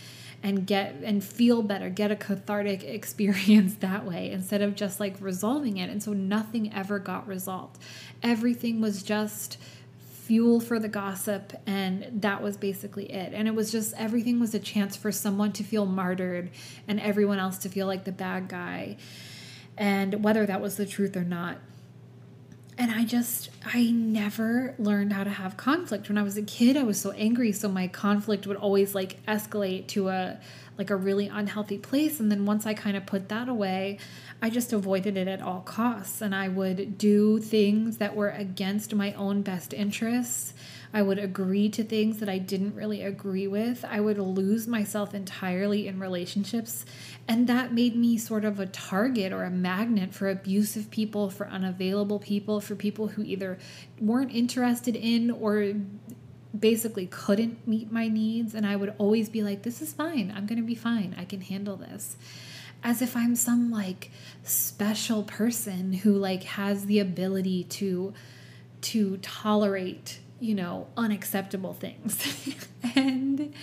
and get and feel better, get a cathartic experience that way instead of just like resolving it. And so nothing ever got resolved. Everything was just fuel for the gossip and that was basically it and it was just everything was a chance for someone to feel martyred and everyone else to feel like the bad guy and whether that was the truth or not and I just, I never learned how to have conflict. When I was a kid, I was so angry. So my conflict would always like escalate to a, like a really unhealthy place. And then once I kind of put that away, I just avoided it at all costs. And I would do things that were against my own best interests. I would agree to things that I didn't really agree with. I would lose myself entirely in relationships. And that made me sort of a target or a magnet for abusive people, for unavailable people, for people who either weren't interested in or basically couldn't meet my needs. And I would always be like, this is fine. I'm going to be fine. I can handle this as if I'm some like special person who like has the ability to to tolerate you know, unacceptable things. and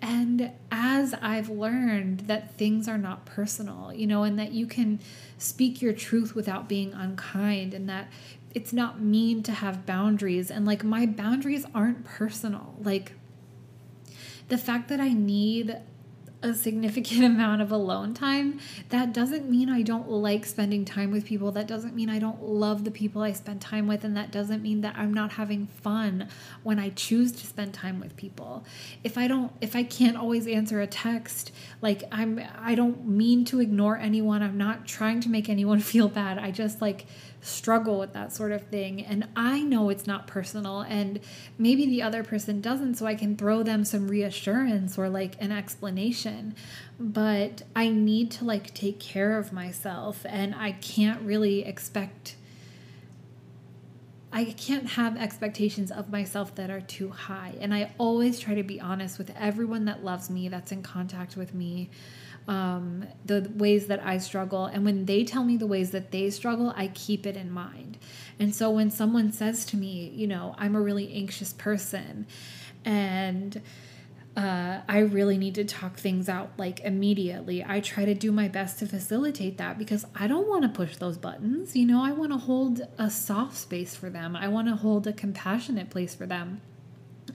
and as I've learned that things are not personal, you know, and that you can speak your truth without being unkind and that it's not mean to have boundaries and like my boundaries aren't personal. Like the fact that I need a significant amount of alone time, that doesn't mean I don't like spending time with people. That doesn't mean I don't love the people I spend time with. And that doesn't mean that I'm not having fun when I choose to spend time with people. If I don't, if I can't always answer a text, like I'm, I don't mean to ignore anyone. I'm not trying to make anyone feel bad. I just like, struggle with that sort of thing. And I know it's not personal, and maybe the other person doesn't, so I can throw them some reassurance or like an explanation. But I need to like take care of myself, and I can't really expect. I can't have expectations of myself that are too high. And I always try to be honest with everyone that loves me, that's in contact with me um, the ways that I struggle. And when they tell me the ways that they struggle, I keep it in mind. And so when someone says to me, you know, I'm a really anxious person and uh, I really need to talk things out like immediately. I try to do my best to facilitate that because I don't want to push those buttons. You know, I want to hold a soft space for them, I want to hold a compassionate place for them.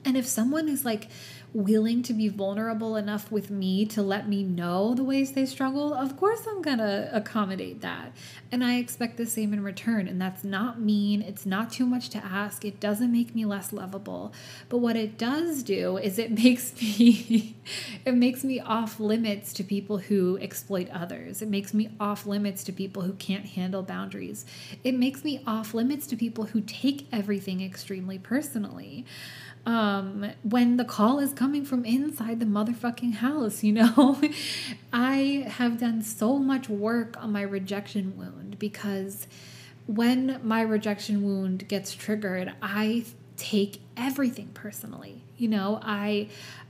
And if someone is like willing to be vulnerable enough with me to let me know the ways they struggle, of course I'm going to accommodate that. And I expect the same in return. And that's not mean. It's not too much to ask. It doesn't make me less lovable. But what it does do is it makes me it makes me off limits to people who exploit others. It makes me off limits to people who can't handle boundaries. It makes me off limits to people who take everything extremely personally. Um, when the call is coming from inside the motherfucking house, you know? I have done so much work on my rejection wound because when my rejection wound gets triggered, I take everything personally. You know, I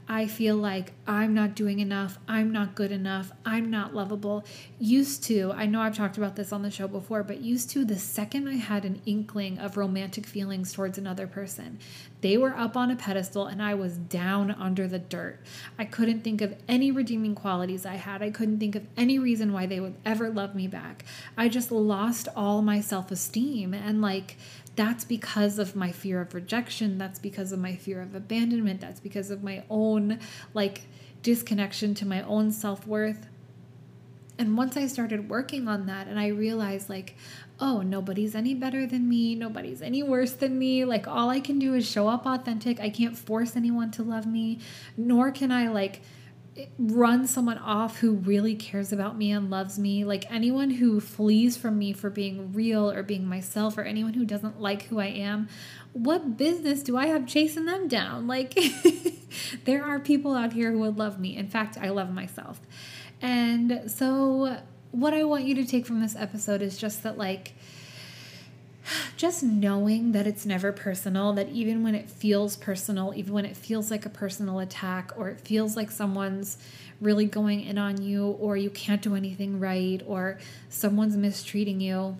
I feel like I'm not doing enough, I'm not good enough, I'm not lovable. Used to, I know I've talked about this on the show before, but used to, the second I had an inkling of romantic feelings towards another person, they were up on a pedestal and I was down under the dirt. I couldn't think of any redeeming qualities I had. I couldn't think of any reason why they would ever love me back. I just lost all my self esteem. And like, that's because of my fear of rejection. That's because of my fear of abandonment. That's because of my own like disconnection to my own self worth. And once I started working on that and I realized, like, oh, nobody's any better than me, nobody's any worse than me. Like, all I can do is show up authentic. I can't force anyone to love me, nor can I, like, run someone off who really cares about me and loves me. Like anyone who flees from me for being real or being myself, or anyone who doesn't like who I am, what business do I have chasing them down? Like, there are people out here who would love me. In fact, I love myself. And so, what I want you to take from this episode is just that, like, just knowing that it's never personal, that even when it feels personal, even when it feels like a personal attack, or it feels like someone's really going in on you, or you can't do anything right, or someone's mistreating you,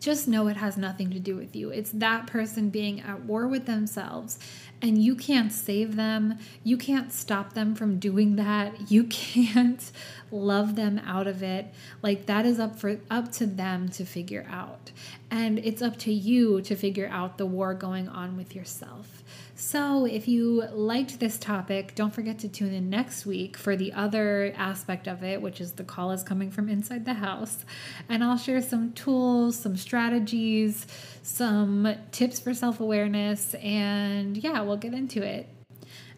just know it has nothing to do with you. It's that person being at war with themselves, and you can't save them. You can't stop them from doing that. You can't love them out of it. Like that is up for up to them to figure out. And it's up to you to figure out the war going on with yourself. So, if you liked this topic, don't forget to tune in next week for the other aspect of it, which is the call is coming from inside the house. And I'll share some tools, some strategies, some tips for self awareness, and yeah, we'll get into it.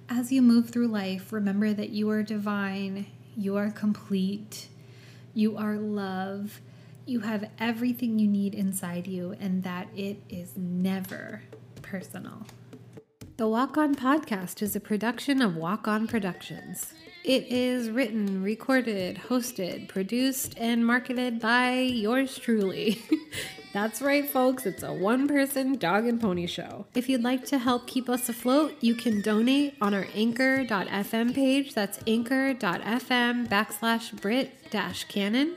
As you move through life, remember that you are divine, you are complete, you are love, you have everything you need inside you, and that it is never personal. The Walk On podcast is a production of Walk On Productions. It is written, recorded, hosted, produced, and marketed by yours truly. That's right, folks, it's a one person dog and pony show. If you'd like to help keep us afloat, you can donate on our anchor.fm page. That's anchor.fm backslash Britt dash Cannon.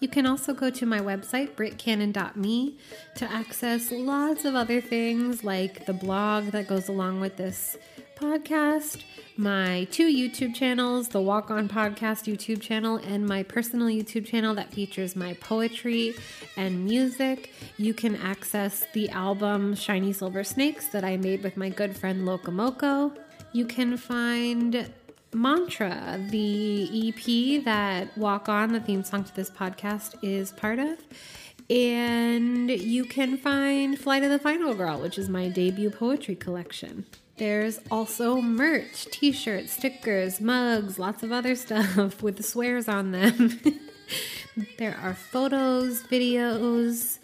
You can also go to my website, brittcannon.me, to access lots of other things like the blog that goes along with this podcast, my two YouTube channels, the Walk On Podcast YouTube channel, and my personal YouTube channel that features my poetry and music. You can access the album Shiny Silver Snakes that I made with my good friend Locomoco. You can find Mantra, the EP that Walk On, the theme song to this podcast, is part of. And you can find Flight of the Final Girl, which is my debut poetry collection. There's also merch, t shirts, stickers, mugs, lots of other stuff with the swears on them. there are photos, videos,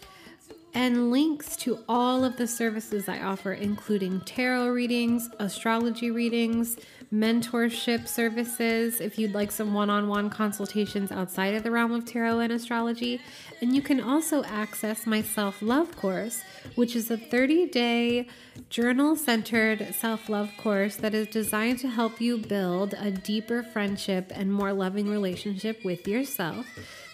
and links to all of the services I offer, including tarot readings, astrology readings, mentorship services if you'd like some one on one consultations outside of the realm of tarot and astrology. And you can also access my self love course, which is a 30 day journal centered self love course that is designed to help you build a deeper friendship and more loving relationship with yourself.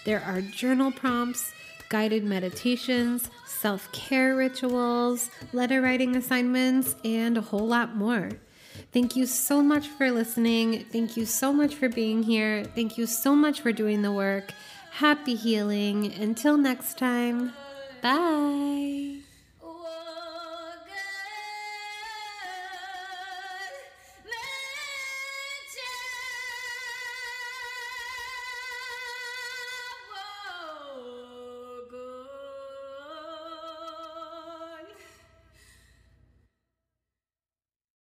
There are journal prompts guided meditations, self care rituals, letter writing assignments, and a whole lot more. Thank you so much for listening. Thank you so much for being here. Thank you so much for doing the work. Happy healing. Until next time, bye.